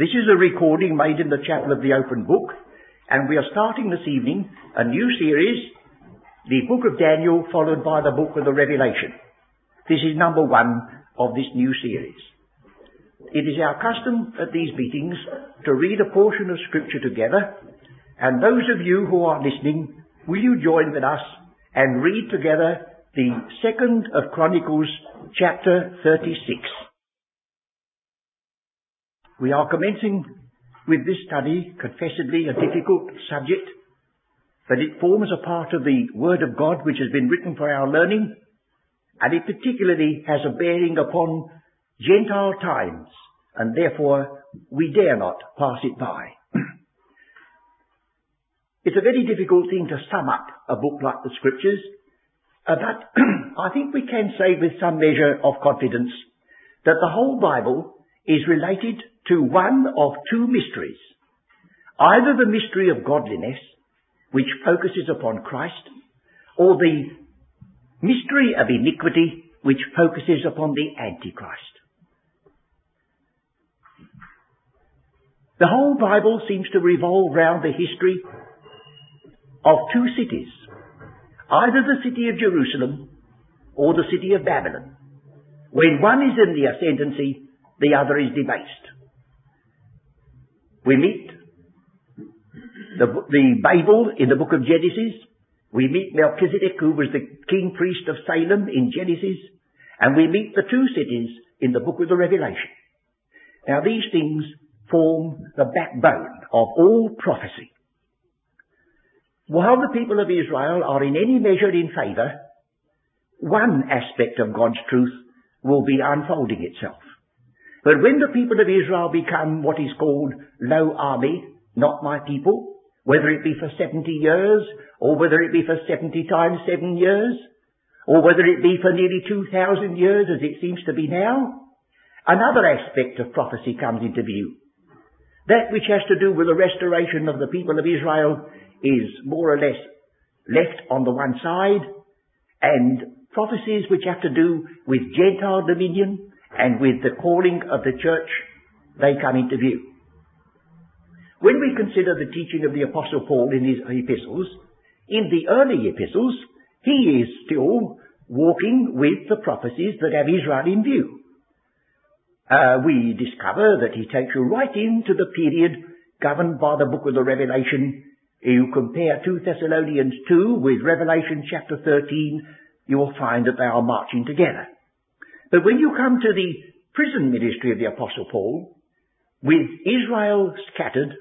This is a recording made in the Chapel of the Open Book, and we are starting this evening a new series, the Book of Daniel, followed by the Book of the Revelation. This is number one of this new series. It is our custom at these meetings to read a portion of Scripture together, and those of you who are listening, will you join with us and read together the second of Chronicles chapter 36. We are commencing with this study, confessedly a difficult subject, but it forms a part of the Word of God which has been written for our learning, and it particularly has a bearing upon Gentile times, and therefore we dare not pass it by. it's a very difficult thing to sum up a book like the Scriptures, uh, but I think we can say with some measure of confidence that the whole Bible is related to one of two mysteries. Either the mystery of godliness, which focuses upon Christ, or the mystery of iniquity, which focuses upon the Antichrist. The whole Bible seems to revolve round the history of two cities. Either the city of Jerusalem or the city of Babylon. When one is in the ascendancy, the other is debased. We meet the, the Babel in the book of Genesis. We meet Melchizedek, who was the king priest of Salem in Genesis. And we meet the two cities in the book of the Revelation. Now these things form the backbone of all prophecy. While the people of Israel are in any measure in favour, one aspect of God's truth will be unfolding itself. But when the people of Israel become what is called Lo-ammi, not my people, whether it be for 70 years, or whether it be for 70 times 7 years, or whether it be for nearly 2,000 years as it seems to be now, another aspect of prophecy comes into view. That which has to do with the restoration of the people of Israel is more or less left on the one side, and prophecies which have to do with Gentile dominion and with the calling of the church, they come into view. When we consider the teaching of the Apostle Paul in his epistles, in the early epistles, he is still walking with the prophecies that have Israel in view. Uh, we discover that he takes you right into the period governed by the book of the Revelation. You compare 2 Thessalonians 2 with Revelation chapter 13, you will find that they are marching together. But when you come to the prison ministry of the Apostle Paul, with Israel scattered,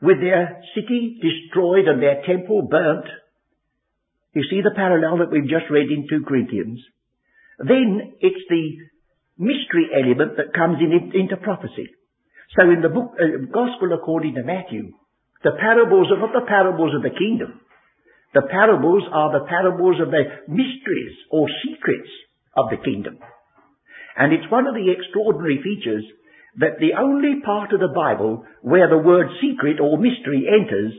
with their city destroyed and their temple burnt, you see the parallel that we've just read in 2 Chronicles. Then it's the mystery element that comes in, into prophecy. So in the book, uh, Gospel according to Matthew, the parables are not the parables of the kingdom. The parables are the parables of the mysteries or secrets of the kingdom. And it's one of the extraordinary features that the only part of the Bible where the word secret or mystery enters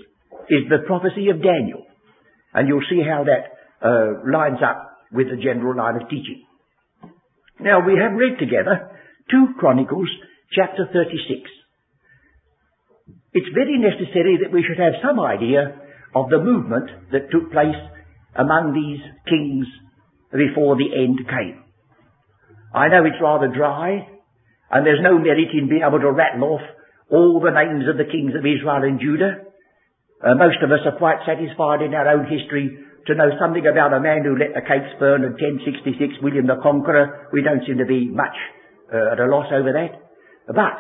is the prophecy of Daniel. And you'll see how that uh, lines up with the general line of teaching. Now we have read together 2 Chronicles chapter 36. It's very necessary that we should have some idea of the movement that took place among these kings before the end came. I know it's rather dry, and there's no merit in being able to rattle off all the names of the kings of Israel and Judah. Uh, most of us are quite satisfied in our own history to know something about a man who let the cakes burn in 1066, William the Conqueror. We don't seem to be much uh, at a loss over that. But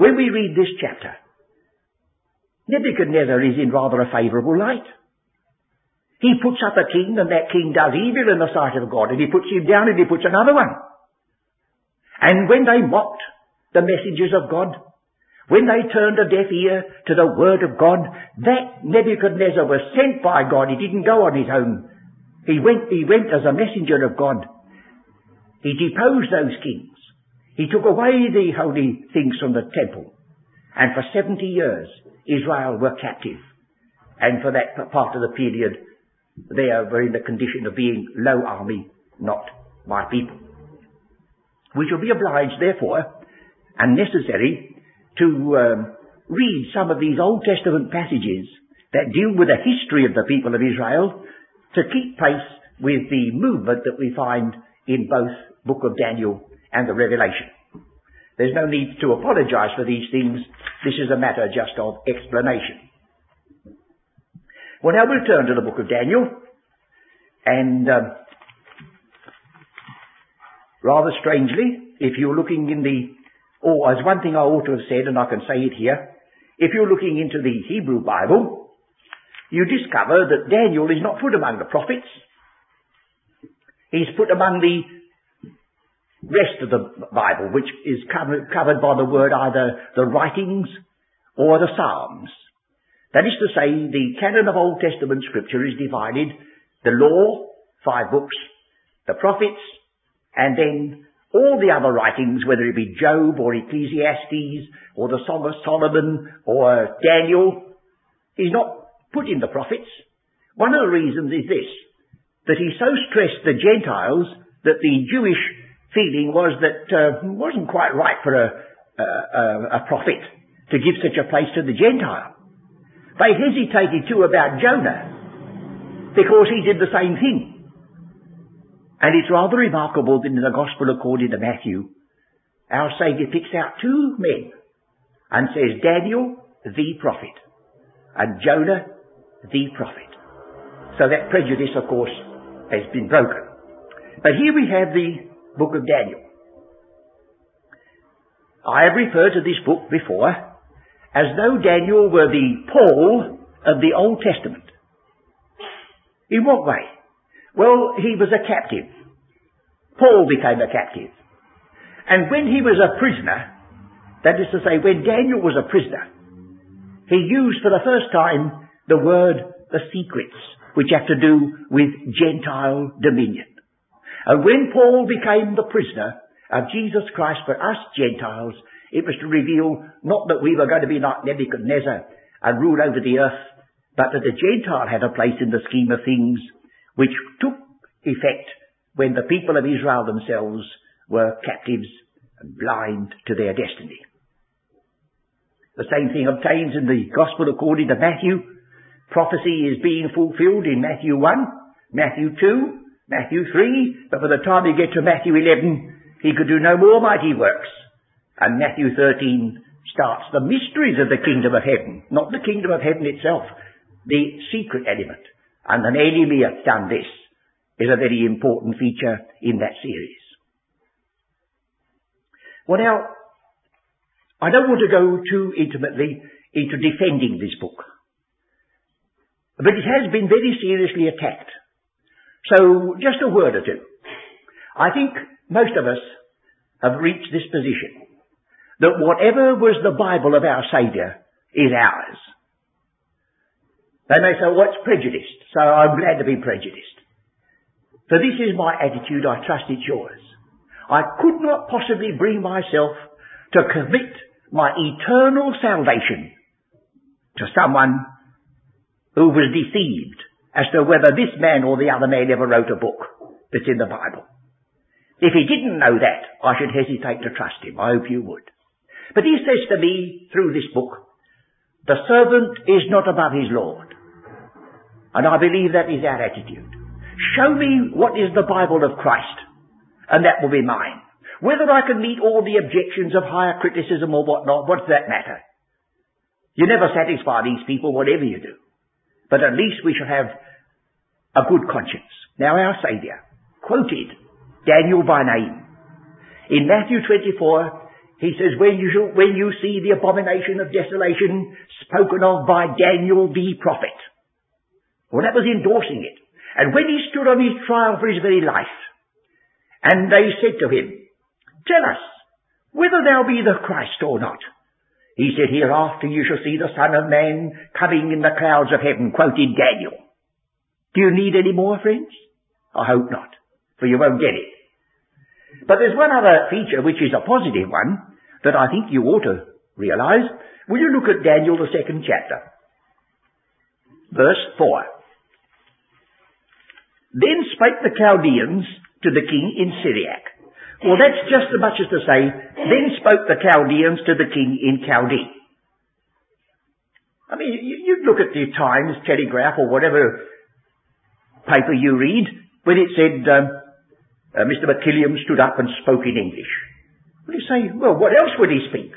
when we read this chapter, Nebuchadnezzar is in rather a favourable light. He puts up a king and that king does evil in the sight of God and he puts him down and he puts another one. And when they mocked the messengers of God, when they turned a deaf ear to the word of God, that Nebuchadnezzar was sent by God. He didn't go on his own. He went, he went as a messenger of God. He deposed those kings. He took away the holy things from the temple. And for 70 years, Israel were captive. And for that part of the period, they were in the condition of being Lo-ammi, not my people. We shall be obliged, therefore, and necessary to um, read some of these Old Testament passages that deal with the history of the people of Israel to keep pace with the movement that we find in both book of Daniel and the Revelation. There's no need to apologize for these things. This is a matter just of explanation. Well, now we'll turn to the book of Daniel. And um, rather strangely, if you're looking in the, or as one thing I ought to have said, and I can say it here, if you're looking into the Hebrew Bible, you discover that Daniel is not put among the prophets. He's put among the rest of the Bible, which is covered, covered by the word either the writings or the Psalms. That is to say, the canon of Old Testament scripture is divided, the law, five books, the prophets, and then all the other writings, whether it be Job or Ecclesiastes or the Song of Solomon or Daniel, is not put in the prophets. One of the reasons is this, that he so stressed the Gentiles that the Jewish feeling was that uh, wasn't quite right for a, a, a prophet to give such a place to the Gentile. They hesitated too about Jonah because he did the same thing. And it's rather remarkable that in the Gospel according to Matthew, our Saviour picks out two men and says Daniel, the prophet, and Jonah, the prophet. So that prejudice, of course, has been broken. But here we have the book of Daniel. I have referred to this book before as though Daniel were the Paul of the Old Testament. In what way? Well, he was a captive. Paul became a captive. And when he was a prisoner, that is to say, when Daniel was a prisoner, he used for the first time the word the secrets, which have to do with Gentile dominion. And when Paul became the prisoner of Jesus Christ for us Gentiles, it was to reveal not that we were going to be like Nebuchadnezzar and rule over the earth, but that the Gentile had a place in the scheme of things which took effect when the people of Israel themselves were captives and blind to their destiny. The same thing obtains in the Gospel according to Matthew. Prophecy is being fulfilled in Matthew 1, Matthew 2, Matthew 3, but by the time you get to Matthew 11, he could do no more mighty works. And Matthew 13 starts the mysteries of the kingdom of heaven, not the kingdom of heaven itself, the secret element. And the enemy hath done this is a very important feature in that series. Well now, I don't want to go too intimately into defending this book. But it has been very seriously attacked so, just a word or two. I think most of us have reached this position that whatever was the Bible of our Saviour is ours. They may say, well, it's prejudiced, so I'm glad to be prejudiced. For this is my attitude, I trust it's yours. I could not possibly bring myself to commit my eternal salvation to someone who was deceived as to whether this man or the other man ever wrote a book that's in the Bible. If he didn't know that, I should hesitate to trust him. I hope you would. But he says to me through this book, the servant is not above his Lord. And I believe that is our attitude. Show me what is the Bible of Christ, and that will be mine. Whether I can meet all the objections of higher criticism or whatnot, what does that matter? You never satisfy these people, whatever you do. But at least we shall have a good conscience. Now our Saviour quoted Daniel by name. In Matthew 24, he says, when you, shall, when you see the abomination of desolation spoken of by Daniel the prophet. Well, that was endorsing it. And when he stood on his trial for his very life, and they said to him, Tell us whether thou be the Christ or not. He said, Hereafter you shall see the Son of Man coming in the clouds of heaven, quoted Daniel. Do you need any more, friends? I hope not, for you won't get it. But there's one other feature which is a positive one that I think you ought to realize. Will you look at Daniel, the second chapter? Verse 4. Then spake the Chaldeans to the king in Syriac, Well, that's just as much as to say, then spoke the Chaldeans to the king in Chaldee. I mean, you, look at the Times, Telegraph, or whatever paper you read, when it said, um, uh, Mr. Macmillan stood up and spoke in English. Well, you say, well, what else would he speak?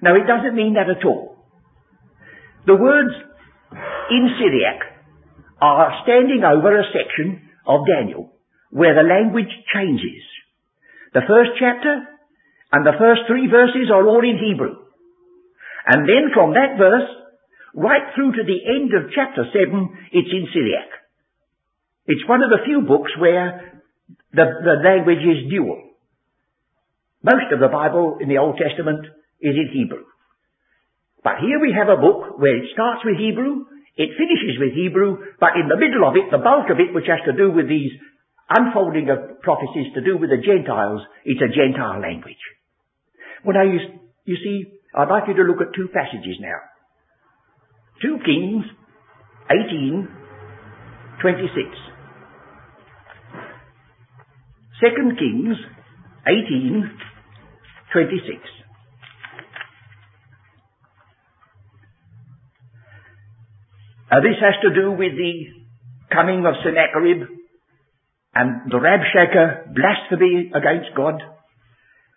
No, it doesn't mean that at all. The words in Syriac are standing over a section of Daniel where the language changes. The first chapter and the first three verses are all in Hebrew. And then from that verse, right through to the end of chapter 7, it's in Syriac. It's one of the few books where the, the language is dual. Most of the Bible in the Old Testament is in Hebrew. But here we have a book where it starts with Hebrew, it finishes with Hebrew, but in the middle of it, the bulk of it, which has to do with these unfolding of prophecies to do with the Gentiles, it's a Gentile language. Well now you, you see, I'd like you to look at two passages now. 2 Kings 18, 26. 2 Kings 18, 26. Uh, this has to do with the coming of Sennacherib and the Rabshakeh blasphemy against God.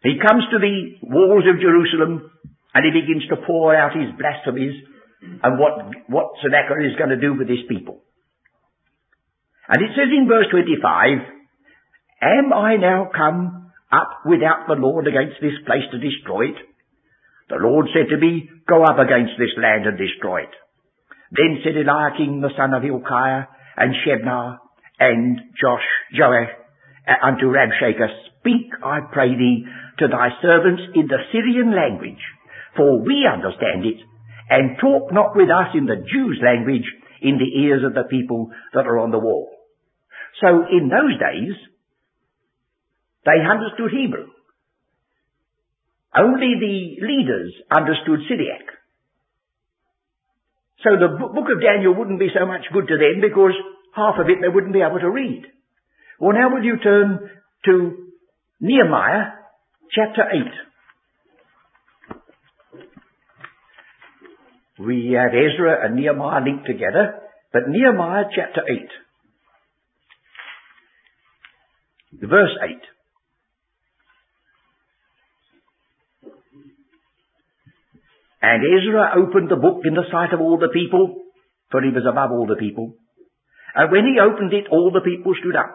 He comes to the walls of Jerusalem and he begins to pour out his blasphemies and what, what Sennacherib is going to do with his people. And it says in verse 25, Am I now come up without the Lord against this place to destroy it? The Lord said to me, Go up against this land and destroy it. Then said Eliakim the son of Hilkiah and Shebna and Josh, Joash, unto Rabshakeh, Speak, I pray thee, to thy servants in the Syrian language, for we understand it, and talk not with us in the Jews' language in the ears of the people that are on the wall. So in those days, they understood Hebrew. Only the leaders understood Syriac. So the book of Daniel wouldn't be so much good to them because half of it they wouldn't be able to read. Well, now will you turn to Nehemiah chapter 8. We have Ezra and Nehemiah linked together, but Nehemiah chapter 8. Verse 8. And Ezra opened the book in the sight of all the people, for he was above all the people. And when he opened it, all the people stood up.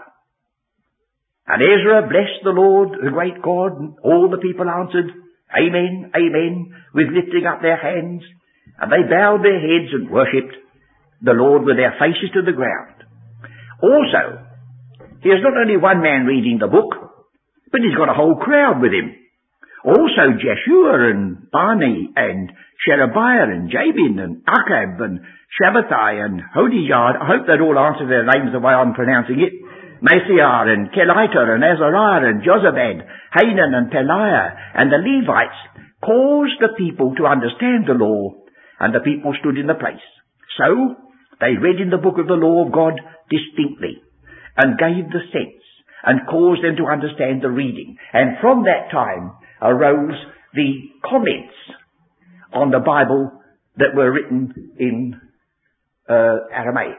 And Ezra blessed the Lord, the great God, and all the people answered, Amen, Amen, with lifting up their hands. And they bowed their heads and worshipped the Lord with their faces to the ground. Also, here's not only one man reading the book, but he's got a whole crowd with him. Also Jeshua and Bani and Sherebiah and Jabin and Akkub and Shabbethai and Hodijah, I hope they'd all answer their names the way I'm pronouncing it. Maaseiah and Kelita and Azariah and Jozabad, Hanan and Pelaiah and the Levites caused the people to understand the law and the people stood in the place. So they read in the book of the law of God distinctly and gave the sense and caused them to understand the reading. And from that time arose the comments on the Bible that were written in uh, Aramaic.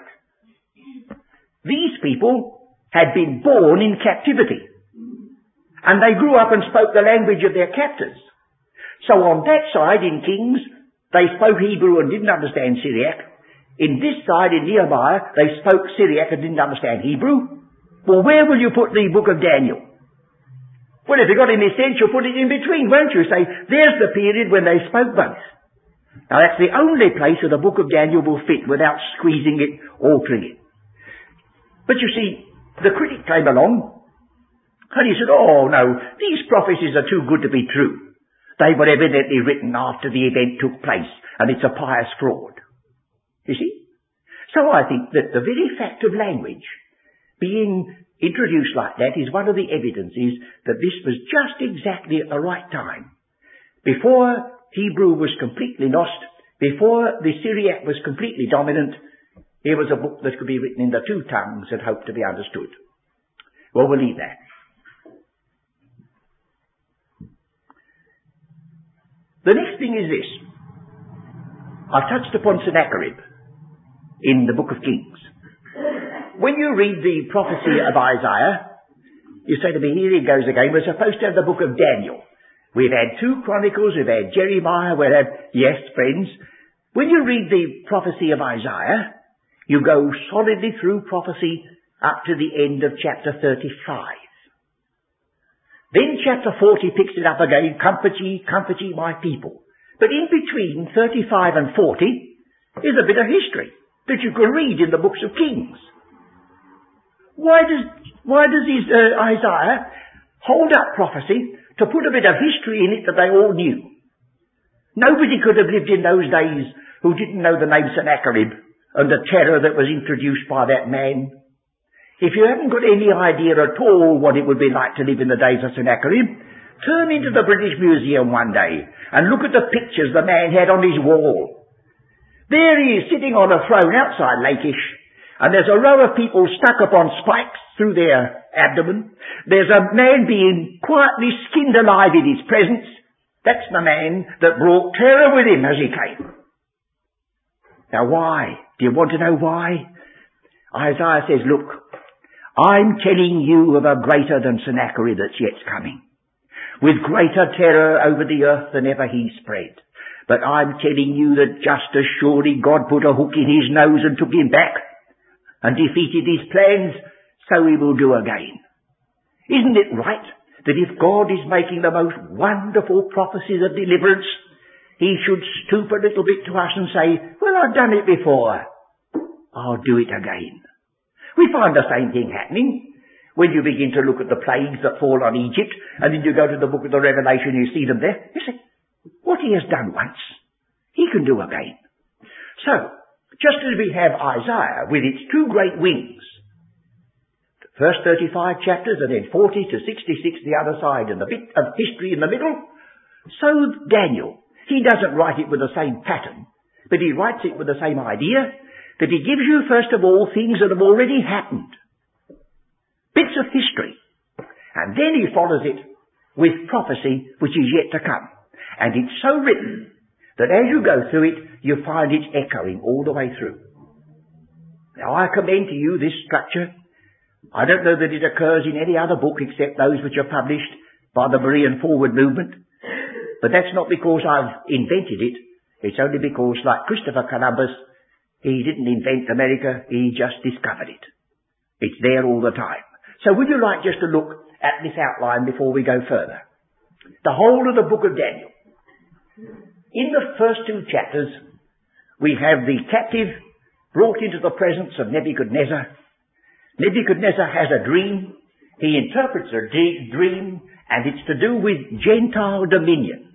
These people had been born in captivity. And they grew up and spoke the language of their captors. So on that side in Kings, they spoke Hebrew and didn't understand Syriac. In this side in Nehemiah, they spoke Syriac and didn't understand Hebrew. Well, where will you put the book of Daniel? Well, if you've got any sense, you'll put it in between, won't you? Say, there's the period when they spoke both. Now that's the only place where the book of Daniel will fit without squeezing it, altering it. But you see, the critic came along and he said, oh no, these prophecies are too good to be true. They were evidently written after the event took place and it's a pious fraud. You see? So I think that the very fact of language being introduced like that is one of the evidences that this was just exactly at the right time. Before Hebrew was completely lost, before the Syriac was completely dominant, here was a book that could be written in the two tongues and hoped to be understood. Well, we'll leave that. The next thing is this. I've touched upon Sennacherib in the book of Kings. When you read the prophecy of Isaiah, you say to me, here he goes again. We're supposed to have the book of Daniel. We've had two Chronicles, we've had Jeremiah, we've had, yes, friends, when you read the prophecy of Isaiah, you go solidly through prophecy up to the end of chapter 35. Then chapter 40 picks it up again, comfort ye, comfort ye my people. But in between 35 and 40 is a bit of history that you can read in the books of Kings. Why does, why does his, uh, Isaiah hold up prophecy to put a bit of history in it that they all knew? Nobody could have lived in those days who didn't know the name Sennacherib and the terror that was introduced by that man. If you haven't got any idea at all what it would be like to live in the days of Sennacherib, turn into the British Museum one day and look at the pictures the man had on his wall. There he is sitting on a throne outside Lachish, and there's a row of people stuck upon spikes through their abdomen. There's a man being quietly skinned alive in his presence. That's the man that brought terror with him as he came. Now why? Do you want to know why? Isaiah says, look, I'm telling you of a greater than Sennacherib that's yet coming, with greater terror over the earth than ever he spread. But I'm telling you that just as surely God put a hook in his nose and took him back and defeated his plans, so he will do again. Isn't it right that if God is making the most wonderful prophecies of deliverance, he should stoop a little bit to us and say, well, I've done it before. I'll do it again. We find the same thing happening when you begin to look at the plagues that fall on Egypt, and then you go to the book of the Revelation, you see them there. You say, what he has done once, he can do again. So, just as we have Isaiah with its two great wings, the first 35 chapters and then 40 to 66 the other side and the bit of history in the middle, so Daniel, he doesn't write it with the same pattern, but he writes it with the same idea, that he gives you first of all things that have already happened. Bits of history. And then he follows it with prophecy which is yet to come. And it's so written that as you go through it, you find it echoing all the way through. Now I commend to you this structure. I don't know that it occurs in any other book except those which are published by the Berean Forward Movement. But that's not because I've invented it. It's only because, like Christopher Columbus, he didn't invent America, he just discovered it. It's there all the time. So would you like just to look at this outline before we go further? The whole of the book of Daniel. In the first two chapters, we have the captive brought into the presence of Nebuchadnezzar. Nebuchadnezzar has a dream. He interprets a dream, and it's to do with Gentile dominion.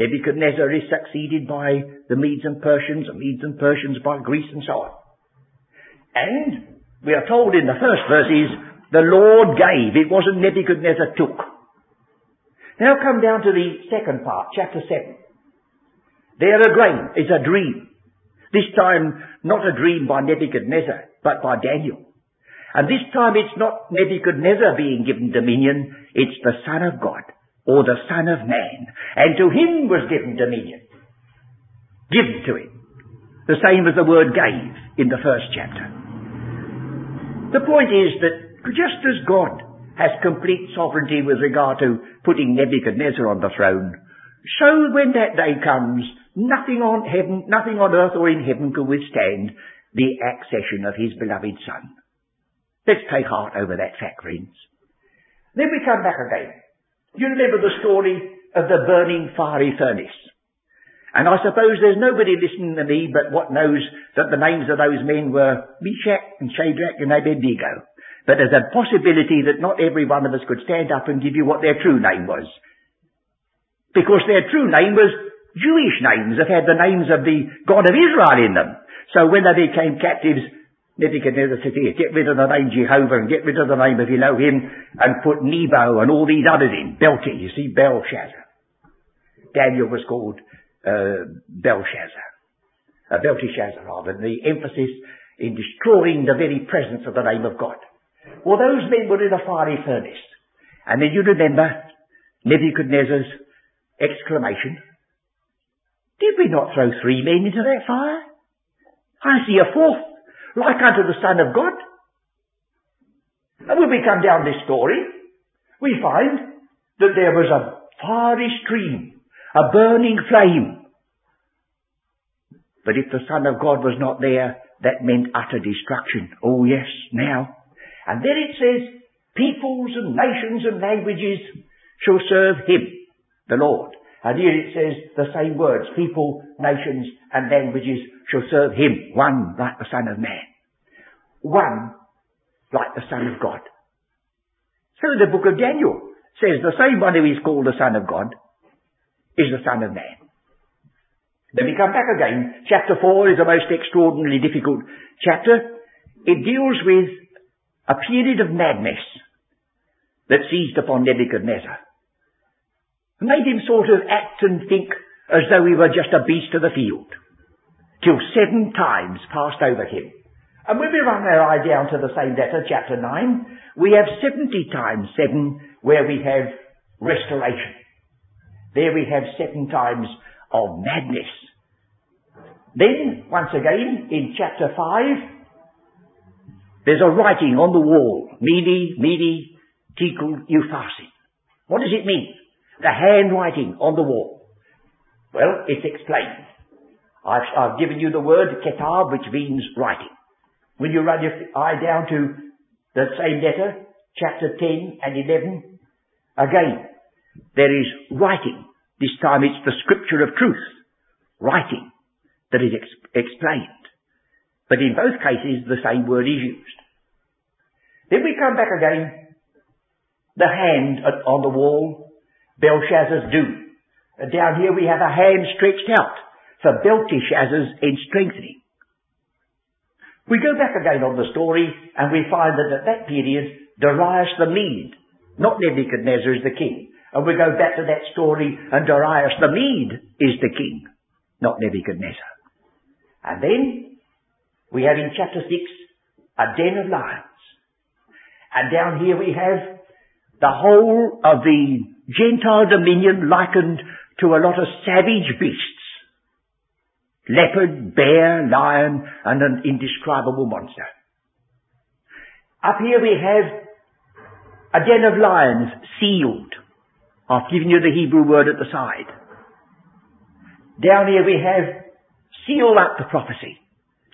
Nebuchadnezzar is succeeded by the Medes and Persians, the Medes and Persians by Greece and so on. And we are told in the first verses, the Lord gave, it wasn't Nebuchadnezzar took. Now come down to the second part, chapter 7. There again is a dream. This time not a dream by Nebuchadnezzar, but by Daniel. And this time it's not Nebuchadnezzar being given dominion, it's the Son of God or the Son of Man. And to him was given dominion. Given to him. The same as the word gave in the first chapter. The point is that just as God has complete sovereignty with regard to putting Nebuchadnezzar on the throne, so when that day comes, nothing on heaven, nothing on earth or in heaven can withstand the accession of his beloved Son. Let's take heart over that fact, friends. Then we come back again you remember the story of the burning fiery furnace? And I suppose there's nobody listening to me but what knows that the names of those men were Meshach and Shadrach and Abednego. But there's a possibility that not every one of us could stand up and give you what their true name was. Because their true name was Jewish names that had the names of the God of Israel in them. So when they became captives, Nebuchadnezzar said, here, get rid of the name Jehovah and get rid of the name of Elohim and put Nebo and all these others in. Belty, you see, Belshazzar. Daniel was called uh, Belshazzar. Uh, Belteshazzar rather, the emphasis in destroying the very presence of the name of God. Well, those men were in a fiery furnace. And then you remember Nebuchadnezzar's exclamation, Did we not throw three men into that fire? I see a fourth, like unto the Son of God. And when we come down this story, we find that there was a fiery stream, a burning flame. But if the Son of God was not there, that meant utter destruction. Oh yes, now. And then it says, peoples and nations and languages shall serve him, the Lord. And here it says the same words, people, nations and languages shall serve him, one like the Son of Man. One like the Son of God. So the book of Daniel says the same one who is called the Son of God is the Son of Man. Then we come back again. Chapter 4 is the most extraordinarily difficult chapter. It deals with a period of madness that seized upon Nebuchadnezzar. Made him sort of act and think as though he were just a beast of the field. Till seven times passed over him. And when we run our eye down to the same letter, chapter 9, we have 70 times 7 where we have restoration. There we have seven times of madness. Then, once again, in chapter 5, there's a writing on the wall, Mene, Mene, Tekel, Upharsin. What does it mean? The handwriting on the wall. Well, it's explained. I've, I've given you the word ketab, which means writing. When you run your eye down to the same letter, chapter 10 and 11, again, there is writing. This time it's the scripture of truth. Writing that is ex- explained. But in both cases, the same word is used. Then we come back again. The hand on the wall, Belshazzar's doom. And down here we have a hand stretched out for Belteshazzar's in strengthening. We go back again on the story and we find that at that period, Darius the Mede, not Nebuchadnezzar is the king. And we go back to that story and Darius the Mede is the king, not Nebuchadnezzar. And then we have in chapter 6 a den of lions. And down here we have the whole of the Gentile dominion likened to a lot of savage beasts. Leopard, bear, lion, and an indescribable monster. Up here we have a den of lions sealed. I've given you the Hebrew word at the side. Down here we have seal up the prophecy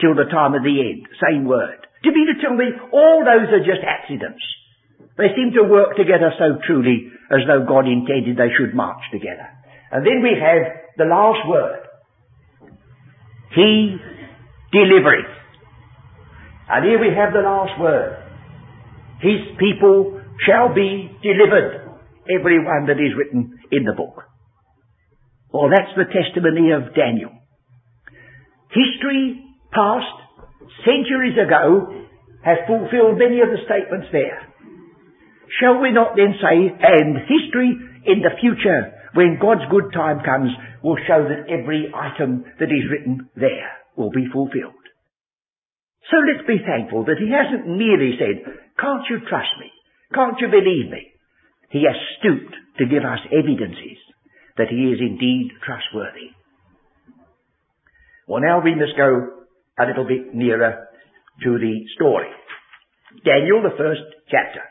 till the time of the end. Same word. Do you to tell me all those are just accidents? They seem to work together so truly as though God intended they should march together. And then we have the last word. He delivereth. And here we have the last word. His people shall be delivered. Every one that is written in the book. Well, that's the testimony of Daniel. History past, centuries ago, has fulfilled many of the statements there. Shall we not then say, and history in the future, when God's good time comes, will show that every item that is written there will be fulfilled. So let's be thankful that he hasn't merely said, can't you trust me? Can't you believe me? He has stooped to give us evidences that he is indeed trustworthy. Well now we must go a little bit nearer to the story. Daniel, the first chapter.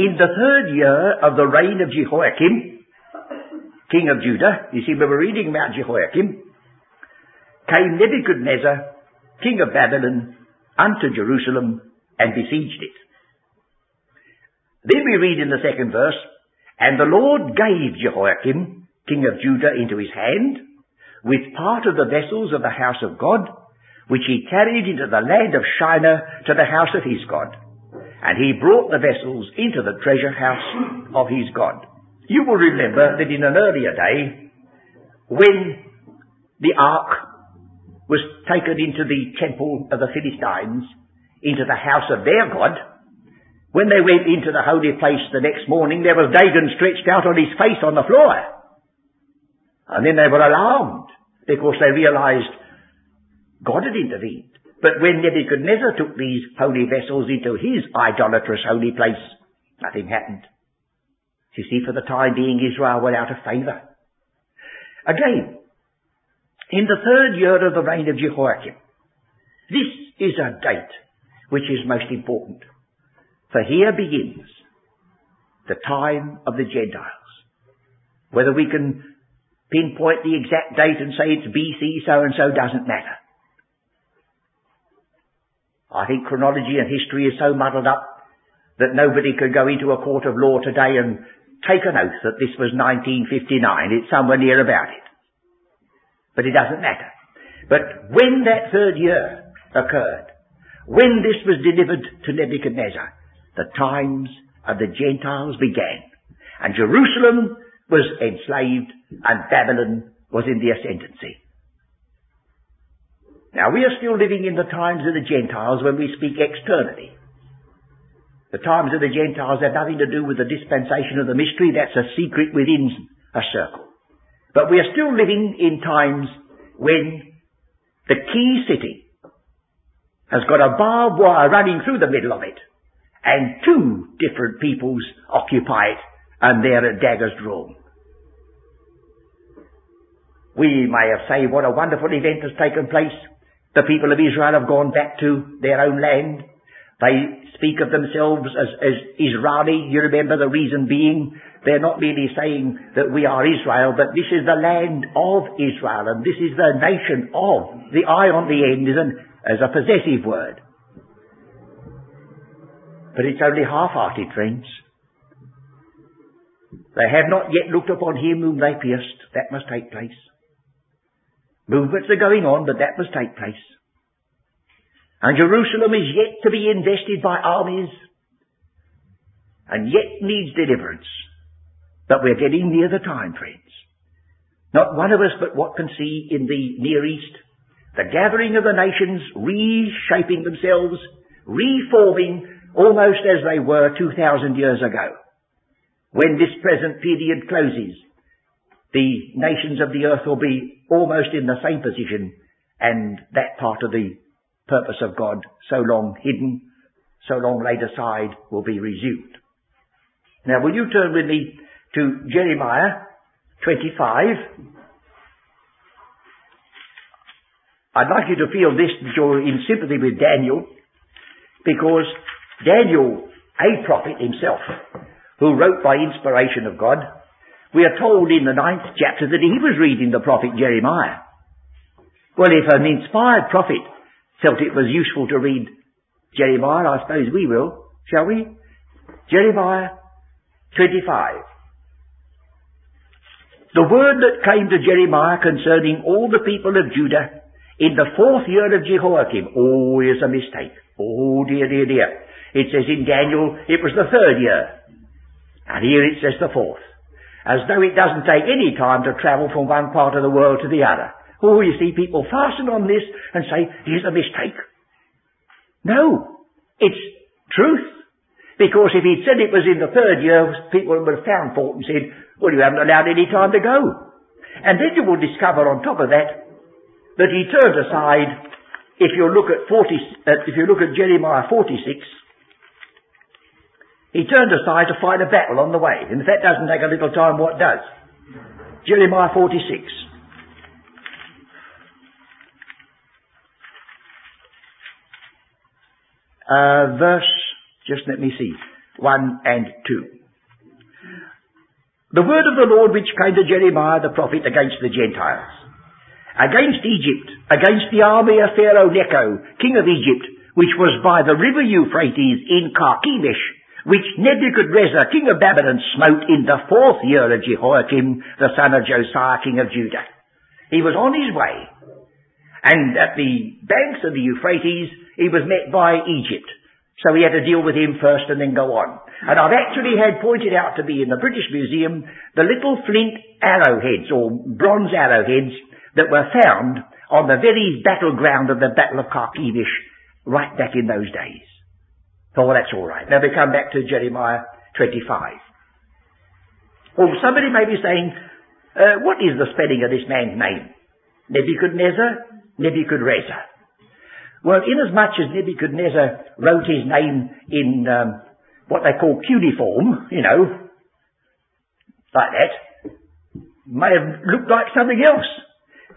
In the third year of the reign of Jehoiakim, king of Judah, you see we were reading about Jehoiakim, came Nebuchadnezzar, king of Babylon, unto Jerusalem and besieged it. Then we read in the second verse, And the Lord gave Jehoiakim, king of Judah, into his hand, with part of the vessels of the house of God, which he carried into the land of Shinar to the house of his God. And he brought the vessels into the treasure house of his God. You will remember that in an earlier day, when the ark was taken into the temple of the Philistines, into the house of their God, when they went into the holy place the next morning, there was Dagon stretched out on his face on the floor. And then they were alarmed because they realized God had intervened. But when Nebuchadnezzar took these holy vessels into his idolatrous holy place, nothing happened. You see, for the time being, Israel were out of favor. Again, in the third year of the reign of Jehoiakim. This is a date which is most important. For here begins the time of the Gentiles. Whether we can pinpoint the exact date and say it's BC so and so doesn't matter. I think chronology and history is so muddled up that nobody could go into a court of law today and take an oath that this was 1959. It's somewhere near about it. But it doesn't matter. But when that third year occurred, when this was delivered to Nebuchadnezzar, the times of the Gentiles began. And Jerusalem was enslaved and Babylon was in the ascendancy. Now we are still living in the times of the Gentiles when we speak externally. The times of the Gentiles have nothing to do with the dispensation of the mystery. That's a secret within a circle. But we are still living in times when the key city has got a barbed wire running through the middle of it and two different peoples occupy it and they're at daggers drawn. We may have said what a wonderful event has taken place. The people of Israel have gone back to their own land. They speak of themselves as, as Israeli. You remember the reason being they're not merely saying that we are Israel, but this is the land of Israel and this is the nation of. The I on the end is an, as a possessive word. But it's only half-hearted, friends. They have not yet looked upon him whom they pierced. That must take place. Movements are going on, but that must take place. And Jerusalem is yet to be invested by armies and yet needs deliverance. But we're getting near the time, friends. Not one of us but what can see in the Near East the gathering of the nations reshaping themselves, reforming almost as they were 2,000 years ago. When this present period closes, the nations of the earth will be almost in the same position and that part of the purpose of God so long hidden, so long laid aside will be resumed. Now will you turn with me to Jeremiah 25? I'd like you to feel this that you're in sympathy with Daniel because Daniel, a prophet himself, who wrote by inspiration of God, we are told in the ninth chapter that he was reading the prophet Jeremiah. Well, if an inspired prophet felt it was useful to read Jeremiah, I suppose we will, shall we? Jeremiah 25. The word that came to Jeremiah concerning all the people of Judah in the fourth year of Jehoiakim. Oh, here's a mistake. Oh dear, dear, dear. It says in Daniel it was the third year. And here it says the fourth as though it doesn't take any time to travel from one part of the world to the other. Oh, you see people fasten on this and say, here's a mistake. No, it's truth. Because if he'd said it was in the third year, people would have found fault and said, well, you haven't allowed any time to go. And then you will discover on top of that, that he turned aside, if you look at 40, uh, if you look at Jeremiah 46, he turned aside to fight a battle on the way. And if that doesn't take a little time, what does? Jeremiah 46. Uh, verse, just let me see, 1 and 2. The word of the Lord which came to Jeremiah the prophet against the Gentiles, against Egypt, against the army of Pharaoh Necho, king of Egypt, which was by the river Euphrates in Carchemish, which Nebuchadnezzar, king of Babylon, smote in the fourth year of Jehoiakim, the son of Josiah, king of Judah. He was on his way. And at the banks of the Euphrates, he was met by Egypt. So he had to deal with him first and then go on. And I've actually had pointed out to me in the British Museum the little flint arrowheads or bronze arrowheads that were found on the very battleground of the Battle of Carchemish right back in those days. Oh, well, that's all right. Now we come back to Jeremiah 25. Well, somebody may be saying, uh, what is the spelling of this man's name? Nebuchadnezzar? Nebuchadrezzar. Well, inasmuch as Nebuchadnezzar wrote his name in um, what they call cuneiform, you know, like that, may have looked like something else.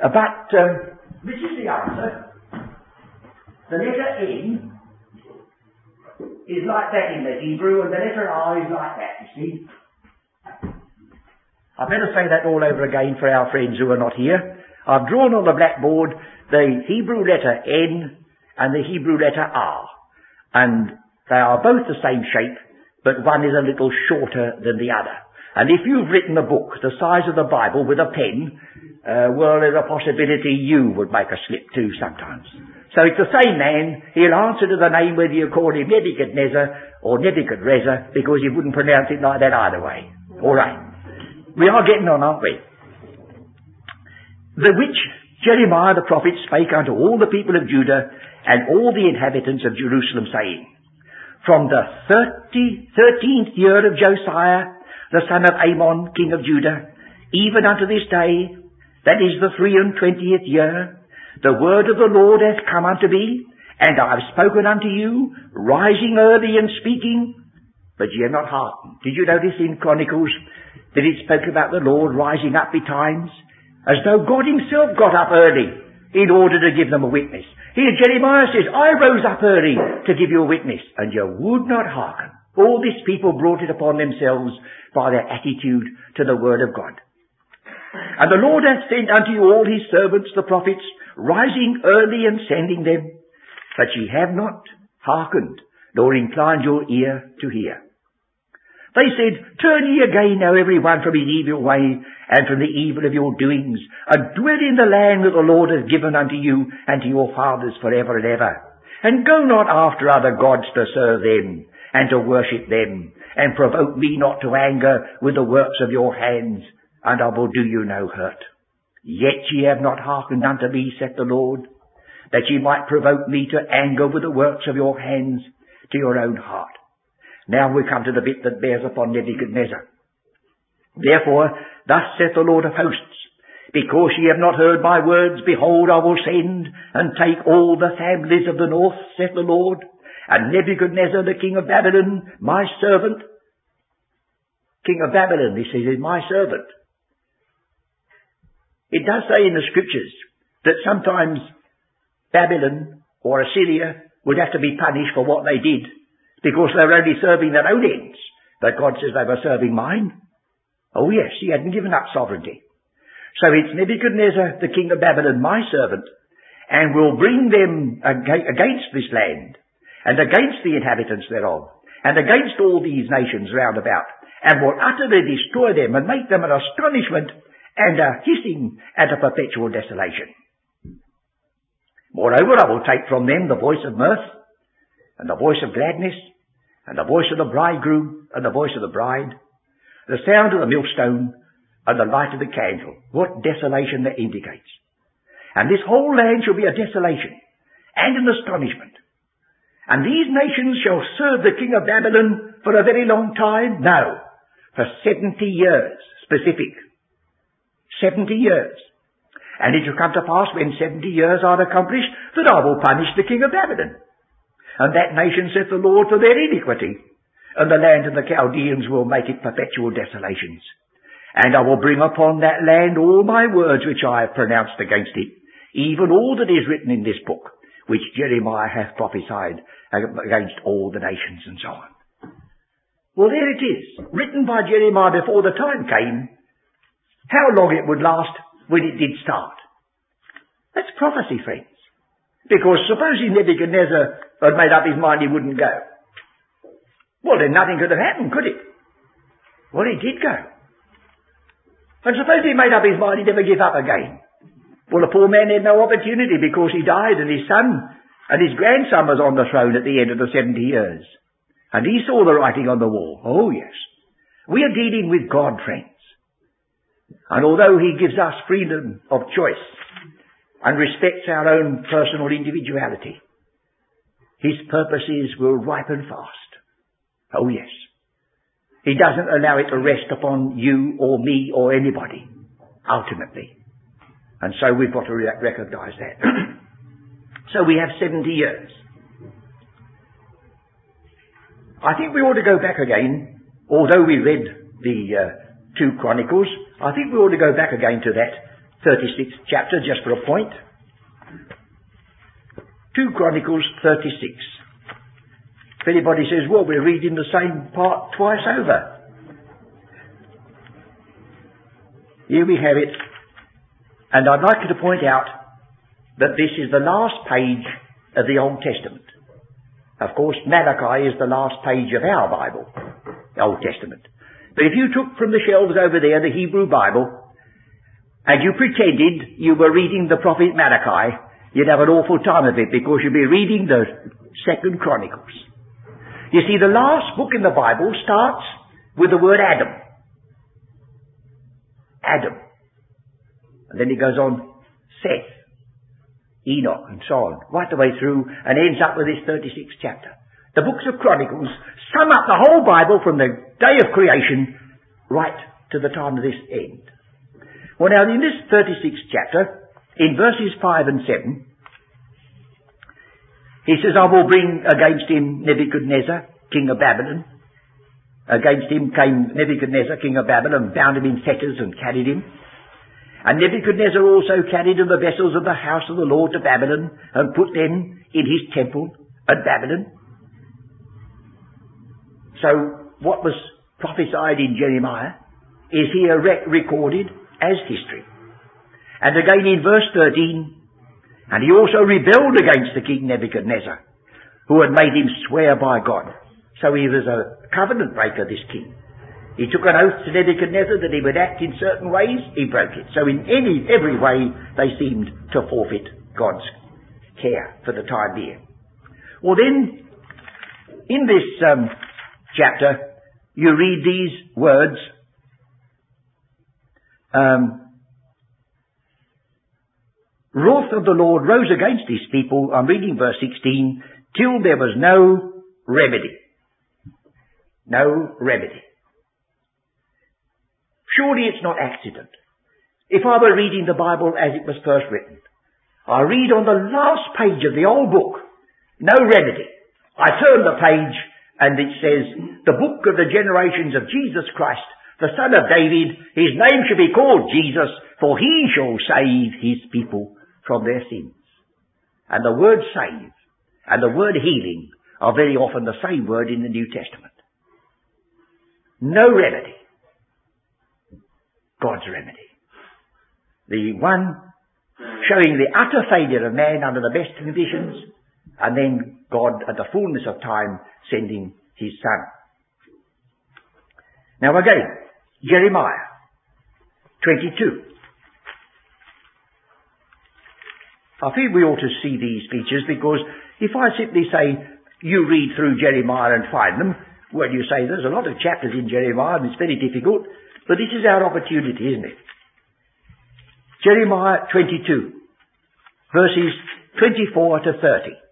But um, this is the answer. The letter N is like that in the Hebrew, and the letter R is like that, you see. I better say that all over again for our friends who are not here. I've drawn on the blackboard the Hebrew letter N and the Hebrew letter R. And they are both the same shape, but one is a little shorter than the other. And if you've written a book the size of the Bible with a pen, uh, well, there's a possibility you would make a slip too sometimes. So it's the same man. He'll answer to the name whether you call him Nebuchadnezzar or Nebuchadrezzar because you wouldn't pronounce it like that either way. All right. We are getting on, aren't we? The which Jeremiah the prophet spake unto all the people of Judah and all the inhabitants of Jerusalem, saying, From the thirteenth year of Josiah, the son of Amon, king of Judah, even unto this day, that is the three and twentieth year, the word of the Lord hath come unto me, and I have spoken unto you, rising early and speaking, but ye have not hearkened. Did you notice in Chronicles that it spoke about the Lord rising up betimes? As though God himself got up early in order to give them a witness. Here Jeremiah says, I rose up early to give you a witness, and you would not hearken. All this people brought it upon themselves by their attitude to the word of God. And the Lord hath sent unto you all his servants, the prophets, rising early and sending them, but ye have not hearkened, nor inclined your ear to hear. They said, Turn ye again now every one from his evil way, and from the evil of your doings, and dwell in the land that the Lord hath given unto you and to your fathers for ever and ever. And go not after other gods to serve them, and to worship them, and provoke me not to anger with the works of your hands, and I will do you no hurt. Yet ye have not hearkened unto me, saith the Lord, that ye might provoke me to anger with the works of your hands to your own heart. Now we come to the bit that bears upon Nebuchadnezzar. Therefore, thus saith the Lord of hosts, because ye have not heard my words, behold, I will send and take all the families of the north, saith the Lord, and Nebuchadnezzar, the king of Babylon, my servant. King of Babylon, he says, is my servant. It does say in the scriptures that sometimes Babylon or Assyria would have to be punished for what they did because they were only serving their own ends. But God says they were serving mine. Oh yes, he hadn't given up sovereignty. So it's Nebuchadnezzar, the king of Babylon, my servant, and will bring them against this land, and against the inhabitants thereof, and against all these nations round about, and will utterly destroy them, and make them an astonishment and a hissing and a perpetual desolation. Moreover, I will take from them the voice of mirth, and the voice of gladness, and the voice of the bridegroom, and the voice of the bride, the sound of the millstone, and the light of the candle. What desolation that indicates. And this whole land shall be a desolation, and an astonishment. And these nations shall serve the king of Babylon for a very long time? No. For seventy years, specific. Seventy years. And it shall come to pass when seventy years are accomplished that I will punish the king of Babylon. And that nation saith the Lord for their iniquity. And the land of the Chaldeans will make it perpetual desolations. And I will bring upon that land all my words which I have pronounced against it, even all that is written in this book, which Jeremiah hath prophesied against all the nations and so on. Well, there it is, written by Jeremiah before the time came how long it would last when it did start. That's prophecy, friends. Because supposing Nebuchadnezzar had made up his mind he wouldn't go. Well, then nothing could have happened, could it? Well, he did go. And suppose he made up his mind he'd never give up again. Well, the poor man had no opportunity because he died and his son and his grandson was on the throne at the end of the 70 years. And he saw the writing on the wall. Oh, yes. We are dealing with God, friends. And although he gives us freedom of choice and respects our own personal individuality, his purposes will ripen fast. Oh yes. He doesn't allow it to rest upon you or me or anybody, ultimately. And so we've got to re- recognize that. so we have 70 years. I think we ought to go back again, although we read the uh, two Chronicles, I think we ought to go back again to that 36th chapter just for a point. 2 Chronicles 36. If anybody says, well, we're reading the same part twice over. Here we have it. And I'd like you to point out that this is the last page of the Old Testament. Of course, Malachi is the last page of our Bible, the Old Testament. But if you took from the shelves over there the Hebrew Bible, and you pretended you were reading the prophet Malachi, you'd have an awful time of it because you'd be reading the Second Chronicles. You see, the last book in the Bible starts with the word Adam. Adam. And then it goes on, Seth, Enoch, and so on, right the way through, and ends up with this 36th chapter. The books of Chronicles sum up the whole Bible from the day of creation right to the time of this end. Well now in this 36th chapter, in verses 5 and 7, he says, I will bring against him Nebuchadnezzar, king of Babylon. Against him came Nebuchadnezzar, king of Babylon, bound him in fetters and carried him. And Nebuchadnezzar also carried him the vessels of the house of the Lord to Babylon and put them in his temple at Babylon. So what was prophesied in Jeremiah is here re- recorded as history. And again in verse 13, and he also rebelled against the king Nebuchadnezzar, who had made him swear by God. So he was a covenant breaker, this king. He took an oath to Nebuchadnezzar that he would act in certain ways, he broke it. So in any, every way, they seemed to forfeit God's care for the time being. Well then, in this um, chapter, you read these words. Um, wrath of the Lord rose against his people, I'm reading verse 16, till there was no remedy. No remedy. Surely it's not accident. If I were reading the Bible as it was first written, I read on the last page of the old book, no remedy. I turn the page and it says, the book of the generations of Jesus Christ, the son of David, his name shall be called Jesus, for he shall save his people from their sins. And the word save and the word healing are very often the same word in the New Testament. No remedy. God's remedy. The one showing the utter failure of man under the best conditions, and then God at the fullness of time sending his son. Now again, Jeremiah 22. I feel we ought to see these features because if I simply say, you read through Jeremiah and find them, well, you say there's a lot of chapters in Jeremiah and it's very difficult, but this is our opportunity, isn't it? Jeremiah 22, verses 24 to 30.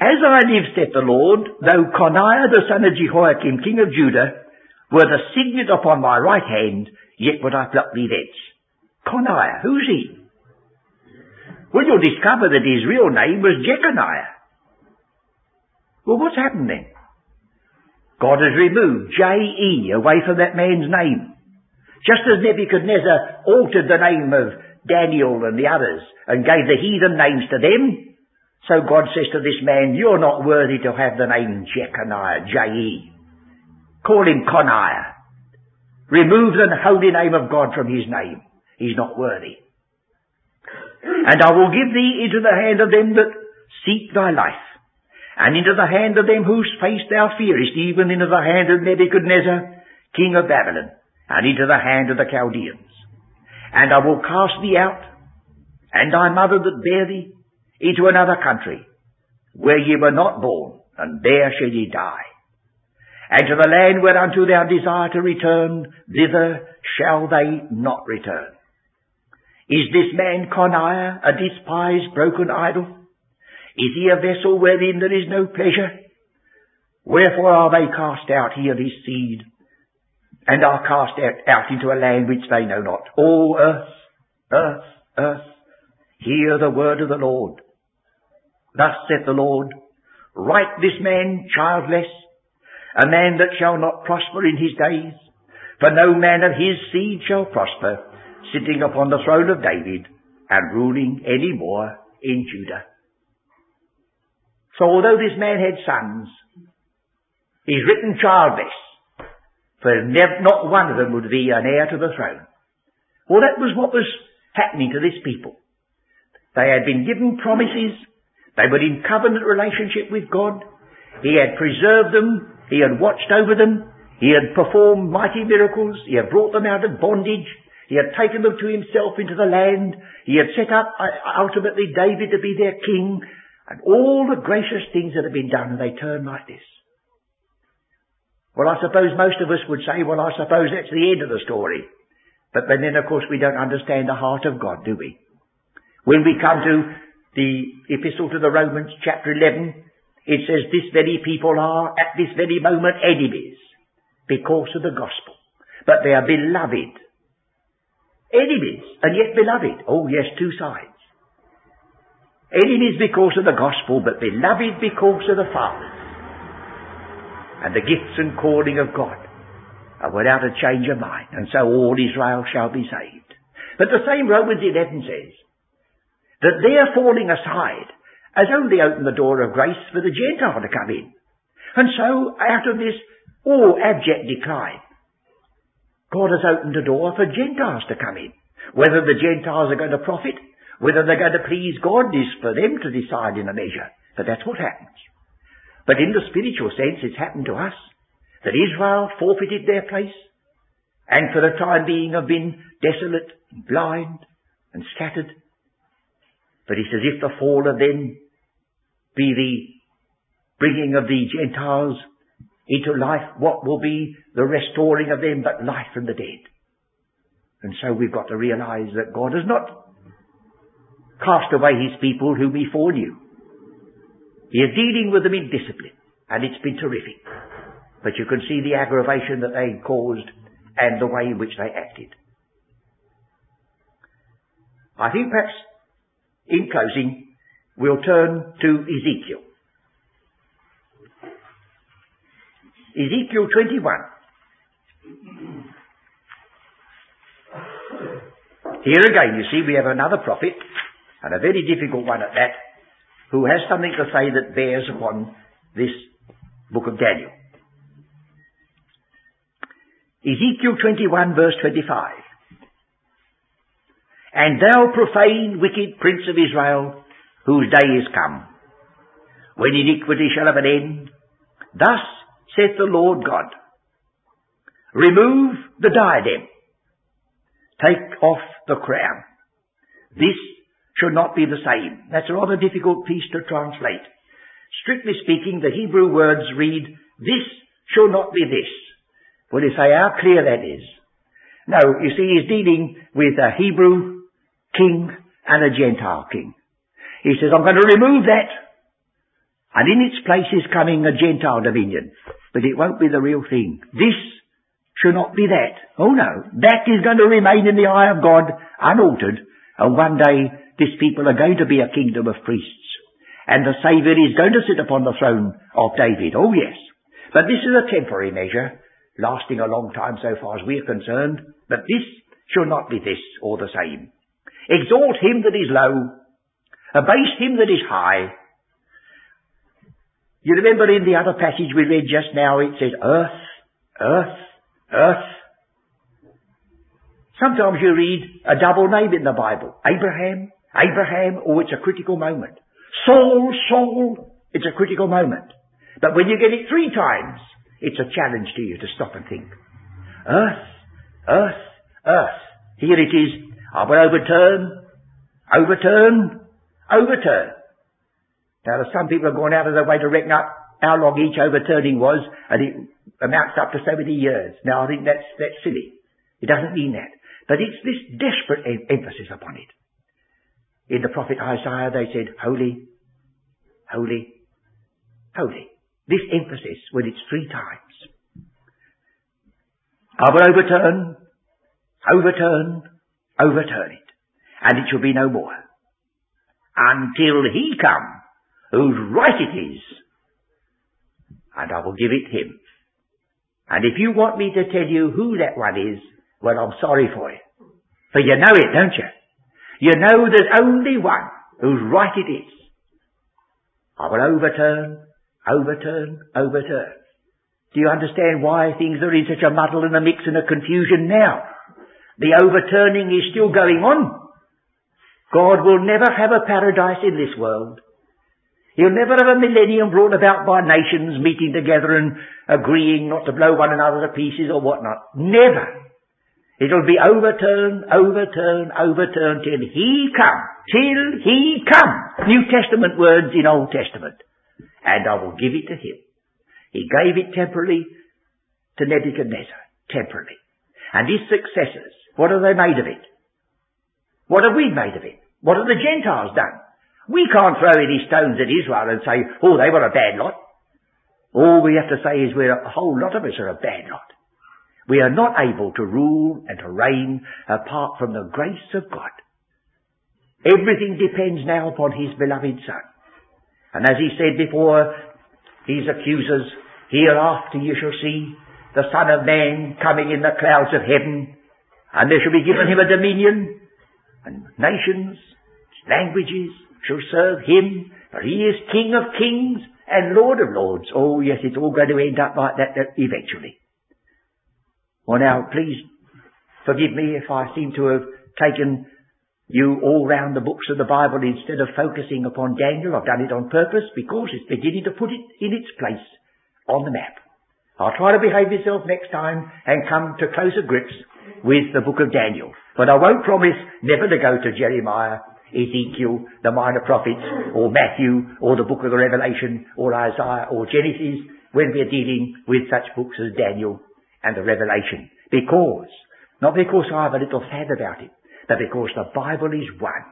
As I live, saith the Lord, though Coniah the son of Jehoiakim, king of Judah, were the signet upon my right hand, yet would I pluck thee thence. Coniah, who's he? Well, you'll discover that his real name was Jeconiah. Well, what's happened then? God has removed J-E away from that man's name. Just as Nebuchadnezzar altered the name of Daniel and the others and gave the heathen names to them, so God says to this man, you're not worthy to have the name Jeconiah, J-E. Call him Coniah. Remove the holy name of God from his name. He's not worthy. And I will give thee into the hand of them that seek thy life, and into the hand of them whose face thou fearest, even into the hand of Nebuchadnezzar, king of Babylon, and into the hand of the Chaldeans. And I will cast thee out, and thy mother that bare thee, into another country, where ye were not born, and there shall ye die. And to the land whereunto thou desire to return, thither shall they not return. Is this man Coniah a despised broken idol? Is he a vessel wherein there is no pleasure? Wherefore are they cast out, he and his seed, and are cast out into a land which they know not? O earth, earth, earth, hear the word of the Lord. Thus saith the Lord, write this man childless, a man that shall not prosper in his days. For no man of his seed shall prosper, sitting upon the throne of David and ruling any more in Judah. So although this man had sons, he's written childless, for not one of them would be an heir to the throne. Well, that was what was happening to this people. They had been given promises. They were in covenant relationship with God. He had preserved them. He had watched over them. He had performed mighty miracles. He had brought them out of bondage. He had taken them to himself into the land. He had set up uh, ultimately David to be their king. And all the gracious things that had been done, and they turned like this. Well, I suppose most of us would say, well, I suppose that's the end of the story. But then, of course, we don't understand the heart of God, do we? When we come to the epistle to the Romans, chapter 11, it says, this very people are at this very moment enemies because of the gospel. But they are beloved. Enemies, and yet beloved. Oh yes, two sides. Enemies because of the gospel, but beloved because of the Father. And the gifts and calling of God are without a change of mind. And so all Israel shall be saved. But the same Romans 11 says, that their falling aside has only opened the door of grace for the Gentile to come in. And so, out of this all abject decline, God has opened a door for Gentiles to come in. Whether the Gentiles are going to profit, whether they're going to please God is for them to decide in a measure. But that's what happens. But in the spiritual sense, it's happened to us that Israel forfeited their place and for the time being have been desolate, blind, and scattered. But he says, if the fall of them be the bringing of the Gentiles into life, what will be the restoring of them but life from the dead? And so we've got to realize that God has not cast away his people whom he foreknew. He is dealing with them in discipline, and it's been terrific. But you can see the aggravation that they caused and the way in which they acted. I think perhaps in closing, we'll turn to Ezekiel. Ezekiel 21. Here again, you see, we have another prophet, and a very difficult one at that, who has something to say that bears upon this book of Daniel. Ezekiel 21 verse 25. And thou profane, wicked prince of Israel, whose day is come, when iniquity shall have an end. Thus saith the Lord God, remove the diadem, take off the crown. This should not be the same. That's a rather difficult piece to translate. Strictly speaking, the Hebrew words read, this shall not be this. Well, you say how clear that is. No, you see, he's dealing with a Hebrew king and a Gentile king. He says, I'm going to remove that. And in its place is coming a Gentile dominion. But it won't be the real thing. This should not be that. Oh no. That is going to remain in the eye of God unaltered. And one day this people are going to be a kingdom of priests. And the Saviour is going to sit upon the throne of David. Oh yes. But this is a temporary measure, lasting a long time so far as we are concerned. But this shall not be this or the same. Exalt him that is low. Abase him that is high. You remember in the other passage we read just now, it says earth, earth, earth. Sometimes you read a double name in the Bible. Abraham, Abraham, or it's a critical moment. Saul, Saul, it's a critical moment. But when you get it three times, it's a challenge to you to stop and think. Earth, earth, earth. Here it is I will overturn, overturn, overturn. Now some people have gone out of their way to reckon up how long each overturning was, and it amounts up to so many years. Now I think that's, that's silly. It doesn't mean that. But it's this desperate em- emphasis upon it. In the prophet Isaiah they said, holy, holy, holy. This emphasis when it's three times. I will overturn, overturn, overturn it, and it shall be no more, until he come, whose right it is, and I will give it him. And if you want me to tell you who that one is, well, I'm sorry for you. For you know it, don't you? You know there's only one whose right it is. I will overturn, overturn, overturn. Do you understand why things are in such a muddle and a mix and a confusion now? The overturning is still going on. God will never have a paradise in this world. He'll never have a millennium brought about by nations meeting together and agreeing not to blow one another to pieces or whatnot. Never. It'll be overturned, overturned, overturned till He come. Till He come. New Testament words in Old Testament. And I will give it to Him. He gave it temporarily to Nebuchadnezzar. Temporarily. And his successors, what have they made of it? What have we made of it? What have the Gentiles done? We can't throw any stones at Israel and say, oh, they were a bad lot. All we have to say is we're, a whole lot of us are a bad lot. We are not able to rule and to reign apart from the grace of God. Everything depends now upon His beloved Son. And as He said before, His accusers, hereafter you shall see the Son of Man coming in the clouds of heaven, and there shall be given Him a dominion, and nations, languages shall serve him, for he is King of kings and Lord of lords. Oh yes, it's all going to end up like that, that eventually. Well now, please forgive me if I seem to have taken you all round the books of the Bible instead of focusing upon Daniel. I've done it on purpose because it's beginning to put it in its place on the map. I'll try to behave myself next time and come to closer grips with the book of Daniel. But I won't promise never to go to Jeremiah, Ezekiel, the minor prophets, or Matthew, or the book of the Revelation, or Isaiah, or Genesis, when we're dealing with such books as Daniel and the Revelation. Because, not because I have a little fad about it, but because the Bible is one.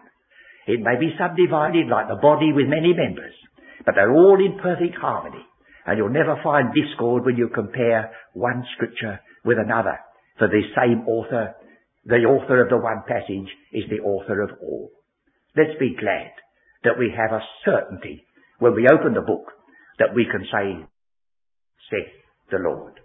It may be subdivided like the body with many members, but they're all in perfect harmony. And you'll never find discord when you compare one scripture with another. For the same author, the author of the one passage is the author of all. Let's be glad that we have a certainty when we open the book that we can say, saith the Lord.